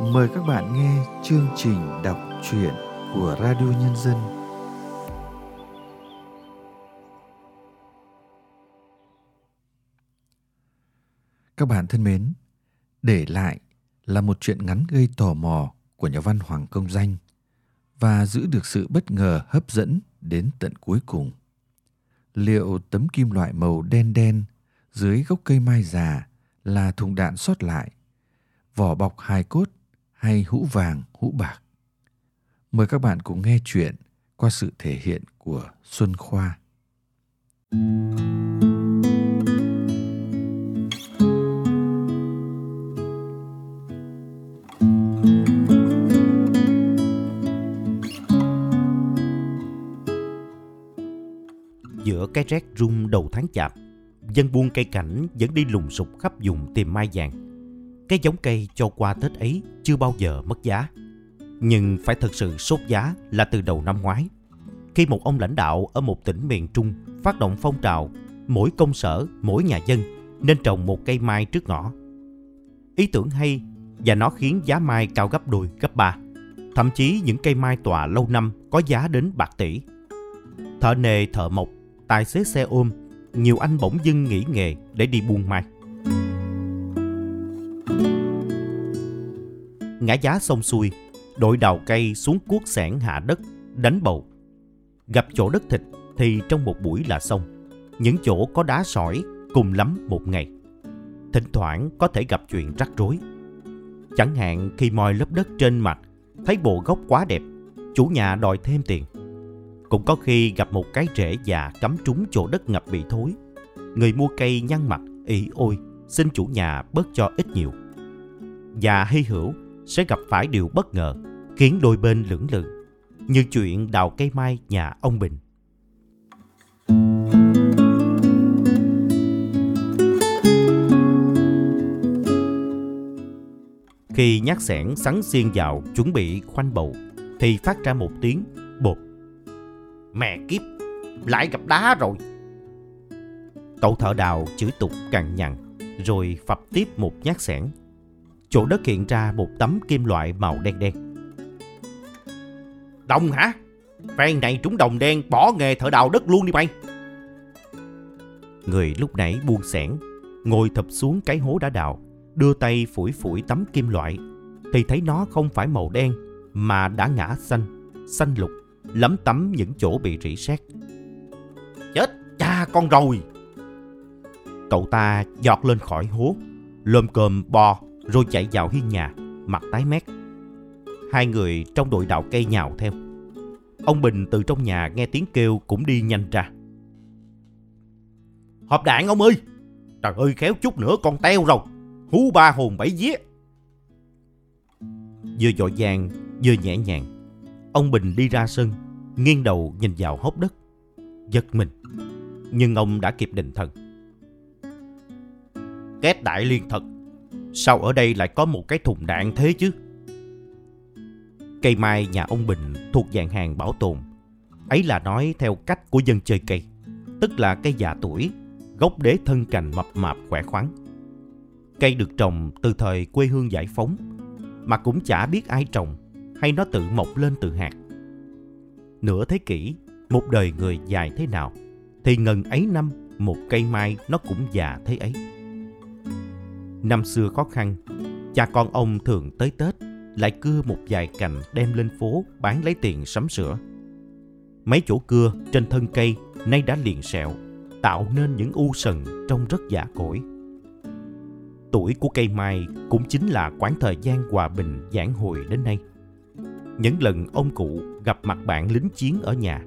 Mời các bạn nghe chương trình đọc truyện của Radio Nhân dân. Các bạn thân mến, để lại là một chuyện ngắn gây tò mò của nhà văn Hoàng Công Danh và giữ được sự bất ngờ hấp dẫn đến tận cuối cùng. Liệu tấm kim loại màu đen đen dưới gốc cây mai già là thùng đạn sót lại, vỏ bọc hài cốt hay hũ vàng, hũ bạc? Mời các bạn cùng nghe chuyện qua sự thể hiện của Xuân Khoa. Giữa cái rét rung đầu tháng chạp, dân buôn cây cảnh vẫn đi lùng sục khắp vùng tìm mai vàng. Cái giống cây cho qua Tết ấy chưa bao giờ mất giá. Nhưng phải thật sự sốt giá là từ đầu năm ngoái. Khi một ông lãnh đạo ở một tỉnh miền Trung phát động phong trào mỗi công sở, mỗi nhà dân nên trồng một cây mai trước ngõ. Ý tưởng hay và nó khiến giá mai cao gấp đôi, gấp ba. Thậm chí những cây mai tòa lâu năm có giá đến bạc tỷ. Thợ nề, thợ mộc, tài xế xe ôm, nhiều anh bỗng dưng nghỉ nghề để đi buôn mai. Ngã giá xong xuôi, đội đào cây xuống cuốc sẻn hạ đất, đánh bầu. Gặp chỗ đất thịt thì trong một buổi là xong. Những chỗ có đá sỏi cùng lắm một ngày. Thỉnh thoảng có thể gặp chuyện rắc rối. Chẳng hạn khi moi lớp đất trên mặt, thấy bộ gốc quá đẹp, chủ nhà đòi thêm tiền. Cũng có khi gặp một cái rễ già cắm trúng chỗ đất ngập bị thối. Người mua cây nhăn mặt, ý ôi, xin chủ nhà bớt cho ít nhiều. Và hy hữu sẽ gặp phải điều bất ngờ, khiến đôi bên lưỡng lự, như chuyện đào cây mai nhà ông Bình. Khi nhát sẻn sắn xiên vào chuẩn bị khoanh bầu, thì phát ra một tiếng bột. Mẹ kiếp, lại gặp đá rồi. Cậu thợ đào chửi tục cằn nhằn, rồi phập tiếp một nhát xẻng. Chỗ đất hiện ra một tấm kim loại màu đen đen. Đồng hả? Phen này trúng đồng đen bỏ nghề thợ đào đất luôn đi bay. Người lúc nãy buông xẻng, ngồi thập xuống cái hố đã đào, đưa tay phủi phủi tấm kim loại, thì thấy nó không phải màu đen mà đã ngã xanh, xanh lục, lấm tấm những chỗ bị rỉ sét. Chết cha con rồi! Cậu ta giọt lên khỏi hố, lồm cồm bò rồi chạy vào hiên nhà, mặt tái mét. Hai người trong đội đào cây nhào theo. Ông Bình từ trong nhà nghe tiếng kêu cũng đi nhanh ra. Hộp đạn ông ơi! Trời ơi khéo chút nữa con teo rồi. Hú ba hồn bảy vía. Vừa dội vàng, vừa nhẹ nhàng. Ông Bình đi ra sân, nghiêng đầu nhìn vào hốc đất. Giật mình. Nhưng ông đã kịp định thần. Két đại liên thật. Sao ở đây lại có một cái thùng đạn thế chứ? Cây mai nhà ông Bình thuộc dạng hàng bảo tồn. Ấy là nói theo cách của dân chơi cây. Tức là cây già tuổi, gốc đế thân cành mập mạp khỏe khoắn. Cây được trồng từ thời quê hương giải phóng, mà cũng chả biết ai trồng hay nó tự mọc lên từ hạt. Nửa thế kỷ, một đời người dài thế nào, thì ngần ấy năm một cây mai nó cũng già thế ấy. Năm xưa khó khăn, cha con ông thường tới Tết lại cưa một vài cành đem lên phố bán lấy tiền sắm sửa. Mấy chỗ cưa trên thân cây nay đã liền sẹo, tạo nên những u sần trông rất già cỗi. Tuổi của cây mai cũng chính là quãng thời gian hòa bình giảng hồi đến nay. Những lần ông cụ gặp mặt bạn lính chiến ở nhà,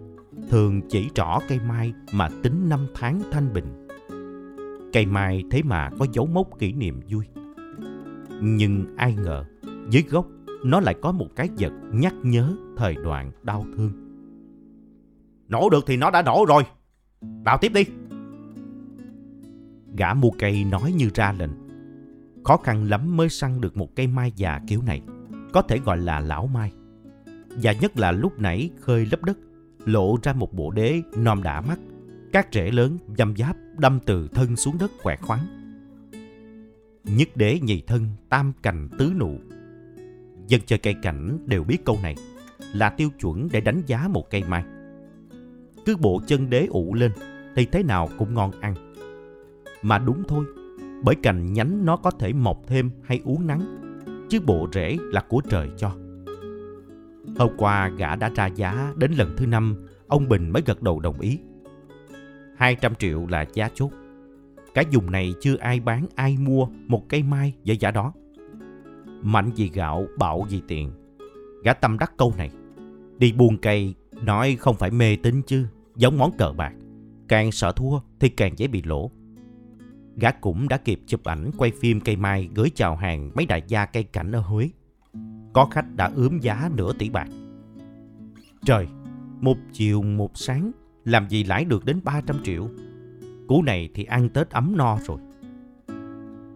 thường chỉ trỏ cây mai mà tính năm tháng thanh bình. Cây mai thế mà có dấu mốc kỷ niệm vui. Nhưng ai ngờ, dưới gốc nó lại có một cái vật nhắc nhớ thời đoạn đau thương. Nổ được thì nó đã nổ rồi. Vào tiếp đi. Gã mua cây nói như ra lệnh. Khó khăn lắm mới săn được một cây mai già kiểu này. Có thể gọi là lão mai. Và nhất là lúc nãy khơi lấp đất, lộ ra một bộ đế non đã mắt. Các rễ lớn dăm giáp đâm từ thân xuống đất quẹt khoắn. Nhất đế nhì thân tam cành tứ nụ. Dân chơi cây cảnh đều biết câu này là tiêu chuẩn để đánh giá một cây mai. Cứ bộ chân đế ụ lên thì thế nào cũng ngon ăn. Mà đúng thôi, bởi cành nhánh nó có thể mọc thêm hay uống nắng, chứ bộ rễ là của trời cho. Hôm qua gã đã ra giá đến lần thứ năm, ông Bình mới gật đầu đồng ý. 200 triệu là giá chốt. Cả vùng này chưa ai bán ai mua một cây mai với giá đó. Mạnh vì gạo, bạo vì tiền. Gã tâm đắc câu này. Đi buôn cây, nói không phải mê tín chứ, giống món cờ bạc. Càng sợ thua thì càng dễ bị lỗ. Gã cũng đã kịp chụp ảnh quay phim cây mai gửi chào hàng mấy đại gia cây cảnh ở Huế. Có khách đã ướm giá nửa tỷ bạc. Trời, một chiều một sáng làm gì lãi được đến 300 triệu. Cú này thì ăn Tết ấm no rồi.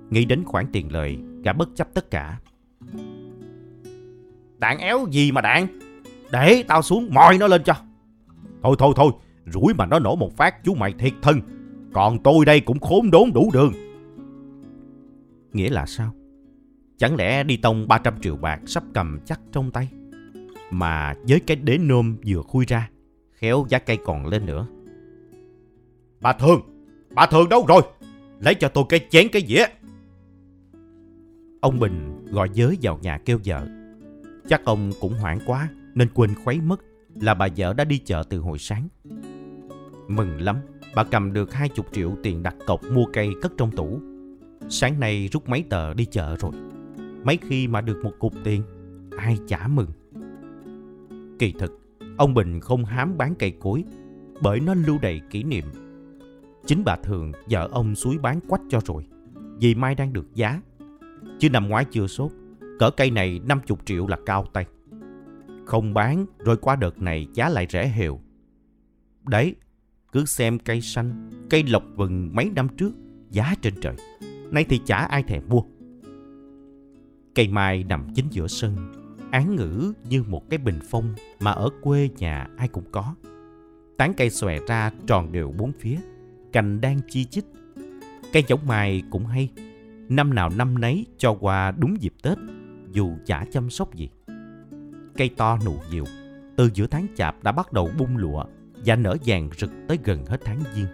Nghĩ đến khoản tiền lời, gã bất chấp tất cả. Đạn éo gì mà đạn? Để tao xuống moi nó lên cho. Thôi thôi thôi, rủi mà nó nổ một phát chú mày thiệt thân. Còn tôi đây cũng khốn đốn đủ đường. Nghĩa là sao? Chẳng lẽ đi tông 300 triệu bạc sắp cầm chắc trong tay? Mà với cái đế nôm vừa khui ra, khéo giá cây còn lên nữa. Bà Thường, bà Thường đâu rồi? Lấy cho tôi cái chén cái dĩa. Ông Bình gọi giới vào nhà kêu vợ. Chắc ông cũng hoảng quá nên quên khuấy mất là bà vợ đã đi chợ từ hồi sáng. Mừng lắm, bà cầm được 20 triệu tiền đặt cọc mua cây cất trong tủ. Sáng nay rút mấy tờ đi chợ rồi. Mấy khi mà được một cục tiền, ai chả mừng. Kỳ thực, ông Bình không hám bán cây cối bởi nó lưu đầy kỷ niệm. Chính bà Thường vợ ông suối bán quách cho rồi vì mai đang được giá. Chứ năm ngoái chưa sốt, cỡ cây này 50 triệu là cao tay. Không bán rồi qua đợt này giá lại rẻ hều. Đấy, cứ xem cây xanh, cây lộc vừng mấy năm trước giá trên trời. Nay thì chả ai thèm mua. Cây mai nằm chính giữa sân, án ngữ như một cái bình phong mà ở quê nhà ai cũng có. Tán cây xòe ra tròn đều bốn phía, cành đang chi chít. Cây giống mai cũng hay, năm nào năm nấy cho qua đúng dịp Tết, dù chả chăm sóc gì. Cây to nụ nhiều, từ giữa tháng chạp đã bắt đầu bung lụa và nở vàng rực tới gần hết tháng giêng.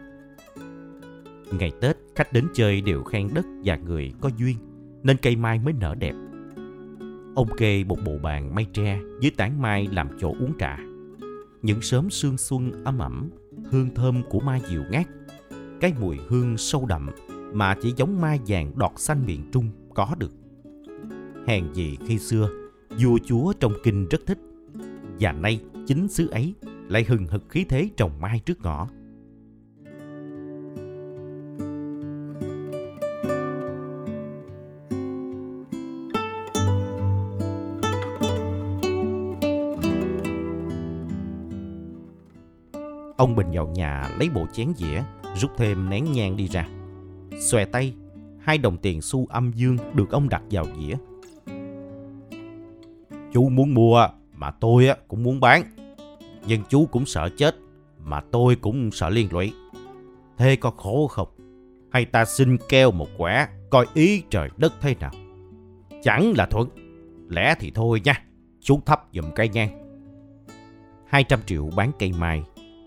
Ngày Tết, khách đến chơi đều khen đất và người có duyên, nên cây mai mới nở đẹp. Ông kê một bộ bàn mây tre dưới tán mai làm chỗ uống trà. Những sớm sương xuân ấm ẩm, hương thơm của mai dịu ngát. Cái mùi hương sâu đậm mà chỉ giống mai vàng đọt xanh miền Trung có được. Hèn gì khi xưa, vua chúa trong kinh rất thích. Và nay chính xứ ấy lại hừng hực khí thế trồng mai trước ngõ. Ông Bình vào nhà lấy bộ chén dĩa, rút thêm nén nhang đi ra. Xòe tay, hai đồng tiền xu âm dương được ông đặt vào dĩa. Chú muốn mua mà tôi cũng muốn bán. Nhưng chú cũng sợ chết mà tôi cũng sợ liên lụy. Thế có khổ không? Hay ta xin keo một quả coi ý trời đất thế nào? Chẳng là thuận. Lẽ thì thôi nha. Chú thấp dùm cây nhang. 200 triệu bán cây mai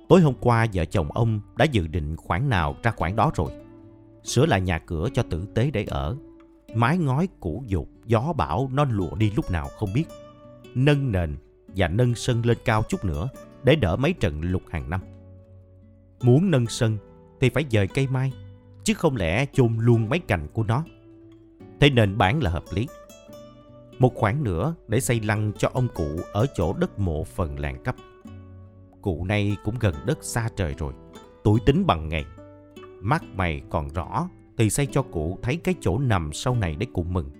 Tối hôm qua vợ chồng ông đã dự định khoản nào ra khoản đó rồi. Sửa lại nhà cửa cho tử tế để ở. Mái ngói cũ dục, gió bão nó lùa đi lúc nào không biết. Nâng nền và nâng sân lên cao chút nữa để đỡ mấy trận lục hàng năm. Muốn nâng sân thì phải dời cây mai, chứ không lẽ chôn luôn mấy cành của nó. Thế nên bán là hợp lý. Một khoản nữa để xây lăng cho ông cụ ở chỗ đất mộ phần làng cấp cụ này cũng gần đất xa trời rồi, tuổi tính bằng ngày. Mắt mày còn rõ thì xây cho cụ thấy cái chỗ nằm sau này để cụ mừng.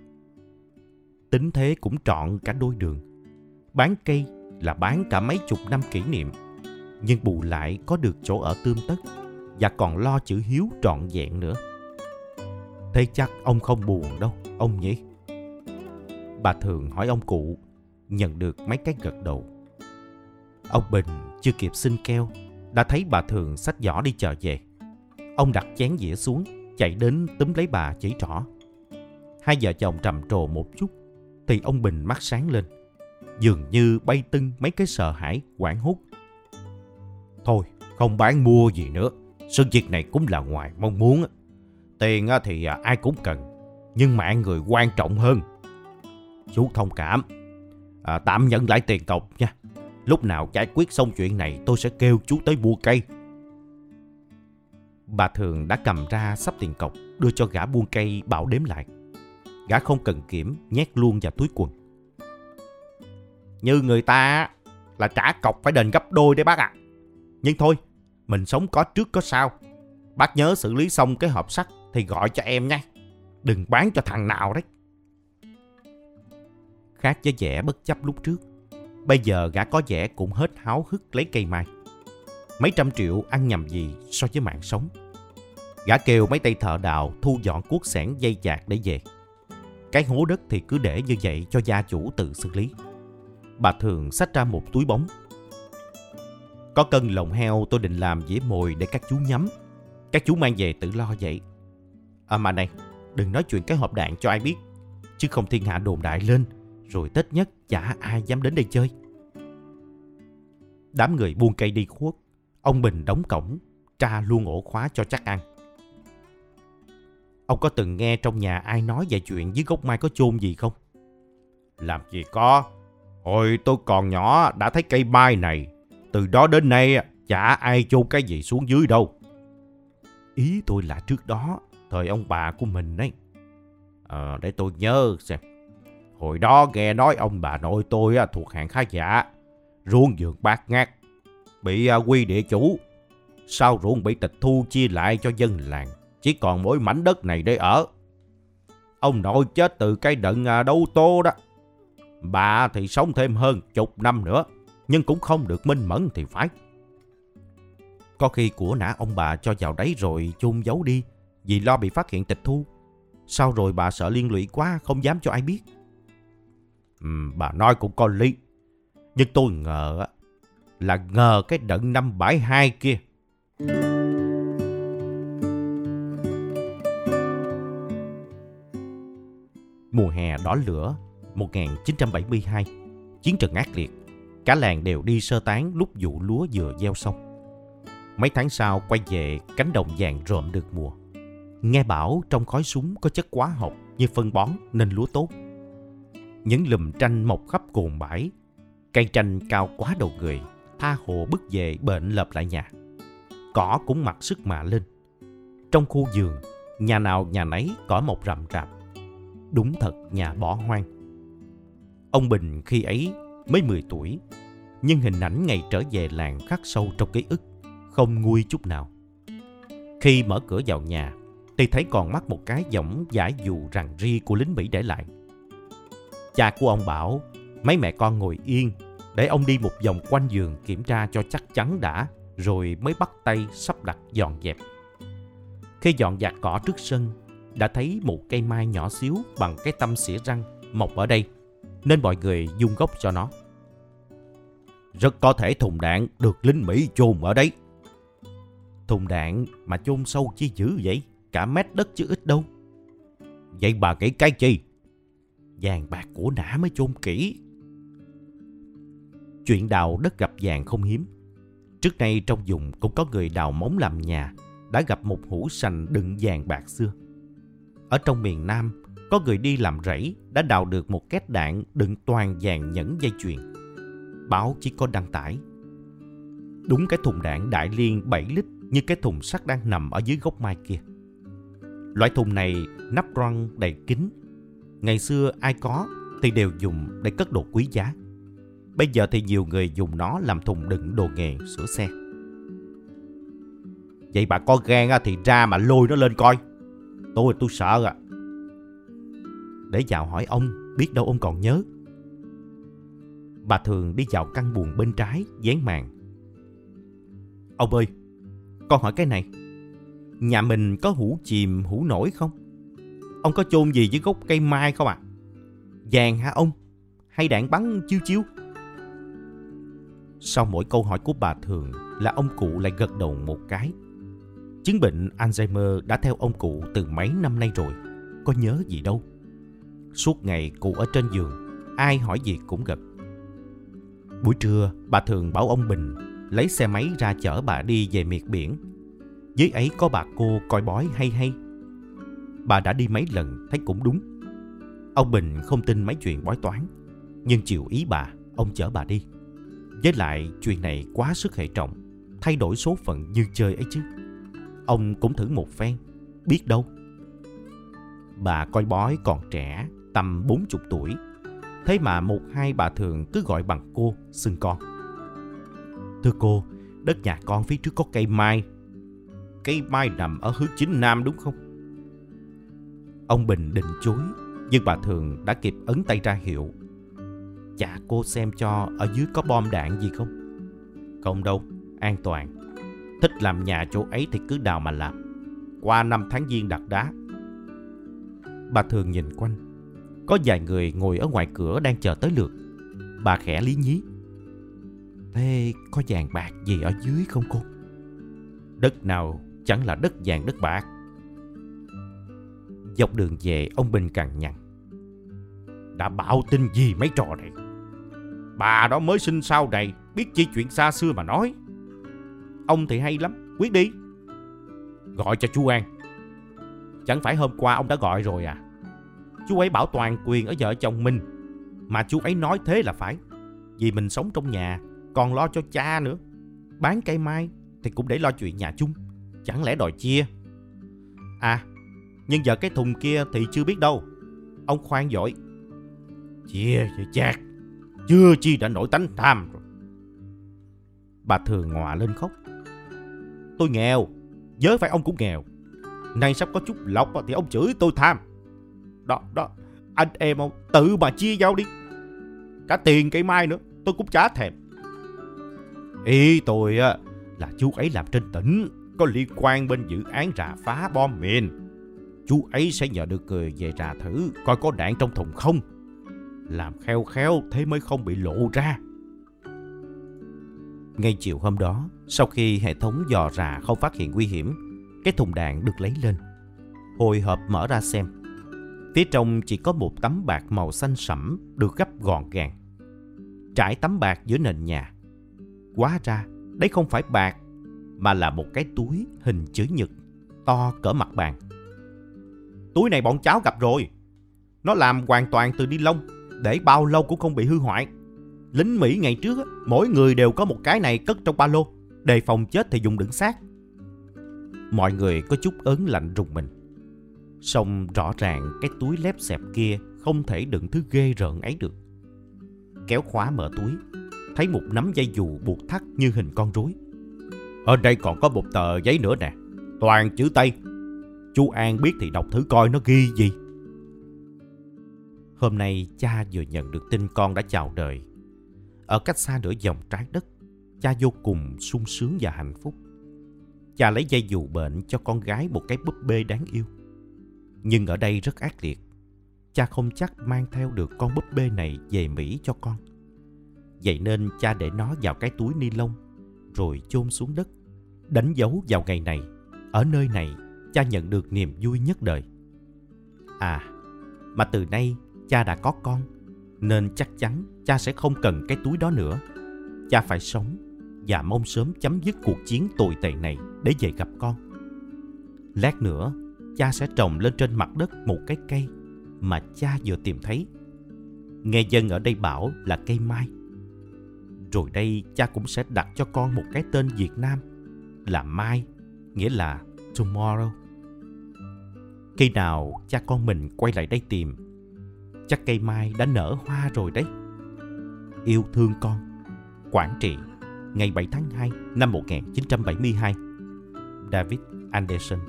Tính thế cũng trọn cả đôi đường. Bán cây là bán cả mấy chục năm kỷ niệm, nhưng bù lại có được chỗ ở tươm tất và còn lo chữ hiếu trọn vẹn nữa. Thế chắc ông không buồn đâu, ông nhỉ? Bà thường hỏi ông cụ, nhận được mấy cái gật đầu. Ông Bình chưa kịp xin keo, đã thấy bà Thường xách giỏ đi chợ về. Ông đặt chén dĩa xuống, chạy đến túm lấy bà chỉ trỏ. Hai vợ chồng trầm trồ một chút, thì ông Bình mắt sáng lên. Dường như bay tưng mấy cái sợ hãi, quảng hút. Thôi, không bán mua gì nữa. Sự việc này cũng là ngoài mong muốn. Tiền thì ai cũng cần, nhưng mạng người quan trọng hơn. Chú thông cảm, à, tạm nhận lại tiền cọc nha. Lúc nào giải quyết xong chuyện này tôi sẽ kêu chú tới mua cây. Bà Thường đã cầm ra sắp tiền cọc đưa cho gã buôn cây bảo đếm lại. Gã không cần kiểm nhét luôn vào túi quần. Như người ta là trả cọc phải đền gấp đôi đấy bác ạ. À. Nhưng thôi, mình sống có trước có sau. Bác nhớ xử lý xong cái hộp sắt thì gọi cho em nha. Đừng bán cho thằng nào đấy. Khác với vẻ bất chấp lúc trước. Bây giờ gã có vẻ cũng hết háo hức lấy cây mai. Mấy trăm triệu ăn nhầm gì so với mạng sống. Gã kêu mấy tay thợ đào thu dọn cuốc sẻn dây chạc để về. Cái hố đất thì cứ để như vậy cho gia chủ tự xử lý. Bà thường xách ra một túi bóng. Có cân lồng heo tôi định làm dễ mồi để các chú nhắm. Các chú mang về tự lo vậy. À mà này, đừng nói chuyện cái hộp đạn cho ai biết. Chứ không thiên hạ đồn đại lên. Rồi tết nhất chả ai dám đến đây chơi. Đám người buôn cây đi khuất. Ông Bình đóng cổng, tra luôn ổ khóa cho chắc ăn. Ông có từng nghe trong nhà ai nói về chuyện dưới gốc mai có chôn gì không? Làm gì có. Hồi tôi còn nhỏ đã thấy cây mai này. Từ đó đến nay chả ai chôn cái gì xuống dưới đâu. Ý tôi là trước đó, thời ông bà của mình ấy. À, để tôi nhớ xem. Hồi đó nghe nói ông bà nội tôi thuộc hạng khá giả. Ruộng vườn bát ngát. Bị à, quy địa chủ. Sau ruộng bị tịch thu chia lại cho dân làng chỉ còn mỗi mảnh đất này để ở. Ông nội chết từ cái đận à, đấu tô đó. Bà thì sống thêm hơn chục năm nữa, nhưng cũng không được minh mẫn thì phải. Có khi của nã ông bà cho vào đấy rồi chôn giấu đi, vì lo bị phát hiện tịch thu. Sau rồi bà sợ liên lụy quá, không dám cho ai biết. Ừ, bà nói cũng có lý. Nhưng tôi ngờ là ngờ cái đận năm bãi hai kia. Mùa hè đỏ lửa 1972 Chiến trận ác liệt Cả làng đều đi sơ tán lúc vụ lúa vừa gieo xong Mấy tháng sau quay về cánh đồng vàng rộm được mùa Nghe bảo trong khói súng có chất hóa học như phân bón nên lúa tốt những lùm tranh mọc khắp cồn bãi Cây tranh cao quá đầu người Tha hồ bước về bệnh lợp lại nhà Cỏ cũng mặc sức mạ lên Trong khu vườn Nhà nào nhà nấy cỏ mọc rậm rạp Đúng thật nhà bỏ hoang. Ông Bình khi ấy mới 10 tuổi, nhưng hình ảnh ngày trở về làng khắc sâu trong ký ức, không nguôi chút nào. Khi mở cửa vào nhà, thì thấy còn mắc một cái giỏng giả dù rằng ri của lính Mỹ để lại. Cha của ông bảo, mấy mẹ con ngồi yên, để ông đi một vòng quanh giường kiểm tra cho chắc chắn đã, rồi mới bắt tay sắp đặt dọn dẹp. Khi dọn dạt cỏ trước sân, đã thấy một cây mai nhỏ xíu bằng cái tâm xỉa răng mọc ở đây, nên mọi người dung gốc cho nó. Rất có thể thùng đạn được lính Mỹ chôn ở đấy. Thùng đạn mà chôn sâu chi dữ vậy? Cả mét đất chứ ít đâu. Vậy bà nghĩ cái chi? Vàng bạc của nã mới chôn kỹ. Chuyện đào đất gặp vàng không hiếm. Trước đây trong vùng cũng có người đào móng làm nhà đã gặp một hũ sành đựng vàng bạc xưa. Ở trong miền Nam, có người đi làm rẫy đã đào được một két đạn đựng toàn vàng nhẫn dây chuyền. Báo chỉ có đăng tải. Đúng cái thùng đạn đại liên 7 lít như cái thùng sắt đang nằm ở dưới gốc mai kia. Loại thùng này nắp răng đầy kín. Ngày xưa ai có thì đều dùng để cất đồ quý giá. Bây giờ thì nhiều người dùng nó làm thùng đựng đồ nghề sửa xe. Vậy bà có gan thì ra mà lôi nó lên coi. Tôi tôi sợ à. Để vào hỏi ông, biết đâu ông còn nhớ. Bà thường đi vào căn buồng bên trái, dán màn. Ông ơi, con hỏi cái này. Nhà mình có hũ chìm, hũ nổi không? Ông có chôn gì dưới gốc cây mai không ạ? À? Vàng hả ông? Hay đạn bắn chiêu chiêu? Sau mỗi câu hỏi của bà thường là ông cụ lại gật đầu một cái Chứng bệnh Alzheimer đã theo ông cụ từ mấy năm nay rồi, có nhớ gì đâu. Suốt ngày cụ ở trên giường, ai hỏi gì cũng gật. Buổi trưa, bà thường bảo ông Bình lấy xe máy ra chở bà đi về miệt biển. Dưới ấy có bà cô coi bói hay hay. Bà đã đi mấy lần thấy cũng đúng. Ông Bình không tin mấy chuyện bói toán, nhưng chịu ý bà, ông chở bà đi. Với lại chuyện này quá sức hệ trọng, thay đổi số phận như chơi ấy chứ. Ông cũng thử một phen, biết đâu. Bà coi bói còn trẻ, tầm 40 tuổi. Thế mà một hai bà thường cứ gọi bằng cô, xưng con. Thưa cô, đất nhà con phía trước có cây mai. Cây mai nằm ở hướng chính nam đúng không? Ông Bình định chối, nhưng bà thường đã kịp ấn tay ra hiệu. Chả cô xem cho ở dưới có bom đạn gì không? Không đâu, an toàn. Thích làm nhà chỗ ấy thì cứ đào mà làm. Qua năm tháng giêng đặt đá. Bà thường nhìn quanh. Có vài người ngồi ở ngoài cửa đang chờ tới lượt. Bà khẽ lý nhí. Thế có vàng bạc gì ở dưới không cô? Đất nào chẳng là đất vàng đất bạc. Dọc đường về ông Bình càng nhằn. Đã bảo tin gì mấy trò này? Bà đó mới sinh sau này, biết chi chuyện xa xưa mà nói. Ông thì hay lắm, quyết đi. Gọi cho chú An. Chẳng phải hôm qua ông đã gọi rồi à? Chú ấy bảo toàn quyền ở vợ chồng mình. Mà chú ấy nói thế là phải. Vì mình sống trong nhà, còn lo cho cha nữa. Bán cây mai thì cũng để lo chuyện nhà chung. Chẳng lẽ đòi chia? À, nhưng giờ cái thùng kia thì chưa biết đâu. Ông khoan giỏi. Chia vậy chạc. Chưa chi đã nổi tánh tham rồi. Bà thường ngọa lên khóc. Tôi nghèo, giới phải ông cũng nghèo. Nay sắp có chút lộc thì ông chửi tôi tham. Đó, đó, anh em ông tự mà chia nhau đi. Cả tiền cây mai nữa, tôi cũng chả thèm. Ý tôi á là chú ấy làm trên tỉnh, có liên quan bên dự án rà phá bom mìn. Chú ấy sẽ nhờ được người về rà thử coi có đạn trong thùng không. Làm khéo khéo thế mới không bị lộ ra. Ngay chiều hôm đó, sau khi hệ thống dò rà không phát hiện nguy hiểm, cái thùng đạn được lấy lên. Hồi hộp mở ra xem. Phía trong chỉ có một tấm bạc màu xanh sẫm được gấp gọn gàng. Trải tấm bạc giữa nền nhà. Quá ra, đấy không phải bạc, mà là một cái túi hình chữ nhật, to cỡ mặt bàn. Túi này bọn cháu gặp rồi. Nó làm hoàn toàn từ ni lông, để bao lâu cũng không bị hư hoại. Lính Mỹ ngày trước, mỗi người đều có một cái này cất trong ba lô, đề phòng chết thì dùng đựng xác. Mọi người có chút ớn lạnh rùng mình. Xong rõ ràng cái túi lép xẹp kia không thể đựng thứ ghê rợn ấy được. Kéo khóa mở túi, thấy một nắm dây dù buộc thắt như hình con rối. Ở đây còn có một tờ giấy nữa nè, toàn chữ Tây. Chú An biết thì đọc thử coi nó ghi gì. Hôm nay cha vừa nhận được tin con đã chào đời. Ở cách xa nửa vòng trái đất, cha vô cùng sung sướng và hạnh phúc. Cha lấy dây dù bệnh cho con gái một cái búp bê đáng yêu. Nhưng ở đây rất ác liệt. Cha không chắc mang theo được con búp bê này về Mỹ cho con. Vậy nên cha để nó vào cái túi ni lông rồi chôn xuống đất, đánh dấu vào ngày này. Ở nơi này, cha nhận được niềm vui nhất đời. À, mà từ nay cha đã có con, nên chắc chắn cha sẽ không cần cái túi đó nữa. Cha phải sống và mong sớm chấm dứt cuộc chiến tồi tệ này để về gặp con. Lát nữa, cha sẽ trồng lên trên mặt đất một cái cây mà cha vừa tìm thấy. Nghe dân ở đây bảo là cây mai. Rồi đây cha cũng sẽ đặt cho con một cái tên Việt Nam là Mai, nghĩa là tomorrow. Khi nào cha con mình quay lại đây tìm, chắc cây mai đã nở hoa rồi đấy. Yêu thương con, Quảng Trị, ngày 7 tháng 2 năm 1972. David Anderson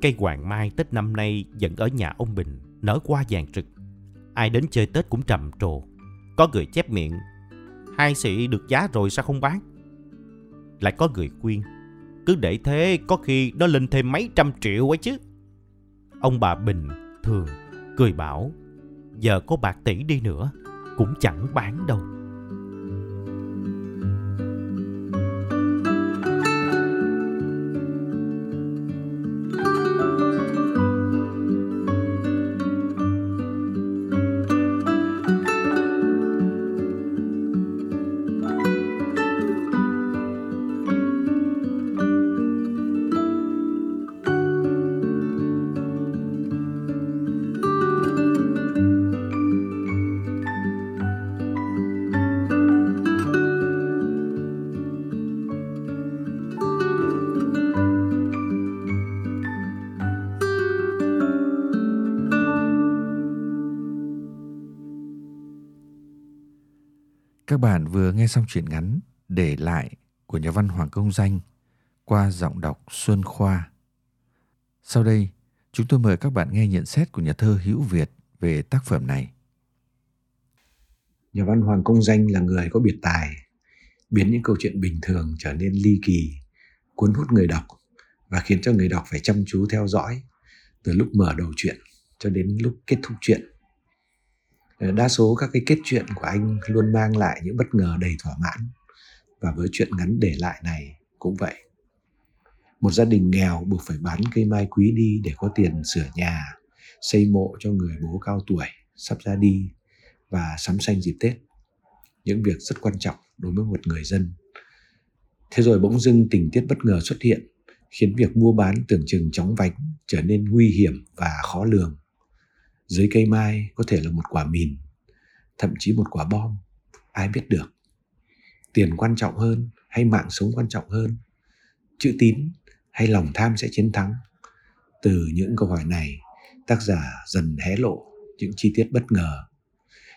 Cây hoàng mai Tết năm nay vẫn ở nhà ông Bình, nở qua vàng rực. Ai đến chơi Tết cũng trầm trồ. Có người chép miệng, hai sĩ được giá rồi sao không bán? Lại có người khuyên, cứ để thế có khi nó lên thêm mấy trăm triệu ấy chứ. Ông bà Bình thường cười bảo, giờ có bạc tỷ đi nữa, cũng chẳng bán đâu. Các bạn vừa nghe xong truyện ngắn Để lại của nhà văn Hoàng Công Danh qua giọng đọc Xuân Khoa. Sau đây, chúng tôi mời các bạn nghe nhận xét của nhà thơ Hữu Việt về tác phẩm này. Nhà văn Hoàng Công Danh là người có biệt tài, biến những câu chuyện bình thường trở nên ly kỳ, cuốn hút người đọc và khiến cho người đọc phải chăm chú theo dõi từ lúc mở đầu chuyện cho đến lúc kết thúc chuyện. Ờ, đa số các cái kết chuyện của anh luôn mang lại những bất ngờ đầy thỏa mãn và với chuyện ngắn để lại này cũng vậy. Một gia đình nghèo buộc phải bán cây mai quý đi để có tiền sửa nhà, xây mộ cho người bố cao tuổi sắp ra đi và sắm xanh dịp Tết. Những việc rất quan trọng đối với một người dân. Thế rồi bỗng dưng tình tiết bất ngờ xuất hiện khiến việc mua bán tưởng chừng chóng vánh trở nên nguy hiểm và khó lường. Dưới cây mai có thể là một quả mìn, thậm chí một quả bom, ai biết được. Tiền quan trọng hơn hay mạng sống quan trọng hơn? Chữ tín hay lòng tham sẽ chiến thắng? Từ những câu hỏi này, tác giả dần hé lộ những chi tiết bất ngờ.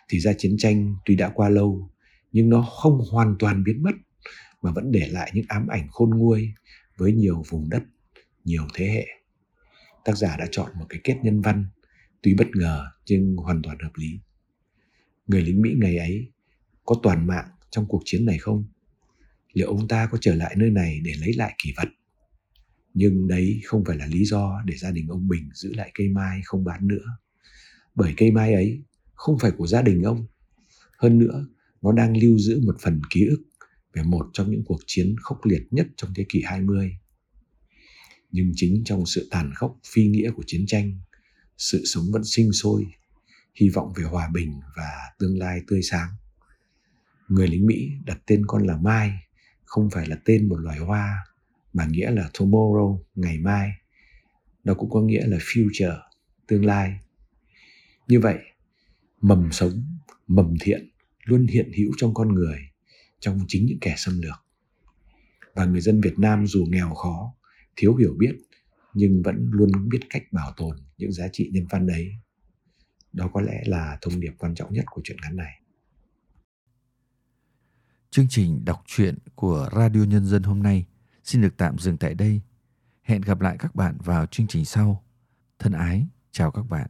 Thì ra chiến tranh tuy đã qua lâu, nhưng nó không hoàn toàn biến mất mà vẫn để lại những ám ảnh khôn nguôi với nhiều vùng đất, nhiều thế hệ. Tác giả đã chọn một cái kết nhân văn tuy bất ngờ nhưng hoàn toàn hợp lý. Người lính Mỹ ngày ấy có toàn mạng trong cuộc chiến này không? Liệu ông ta có trở lại nơi này để lấy lại kỷ vật? Nhưng đấy không phải là lý do để gia đình ông Bình giữ lại cây mai không bán nữa. Bởi cây mai ấy không phải của gia đình ông. Hơn nữa, nó đang lưu giữ một phần ký ức về một trong những cuộc chiến khốc liệt nhất trong thế kỷ 20. Nhưng chính trong sự tàn khốc phi nghĩa của chiến tranh, sự sống vẫn sinh sôi, hy vọng về hòa bình và tương lai tươi sáng. Người lính Mỹ đặt tên con là Mai, không phải là tên một loài hoa, mà nghĩa là tomorrow, ngày mai. Nó cũng có nghĩa là future, tương lai. Như vậy, mầm sống, mầm thiện luôn hiện hữu trong con người trong chính những kẻ xâm lược và người dân Việt Nam dù nghèo khó thiếu hiểu biết nhưng vẫn luôn biết cách bảo tồn những giá trị nhân văn đấy đó có lẽ là thông điệp quan trọng nhất của chuyện ngắn này chương trình đọc truyện của Radio Nhân dân hôm nay xin được tạm dừng tại đây. Hẹn gặp lại các bạn vào chương trình sau. Thân ái, chào các bạn.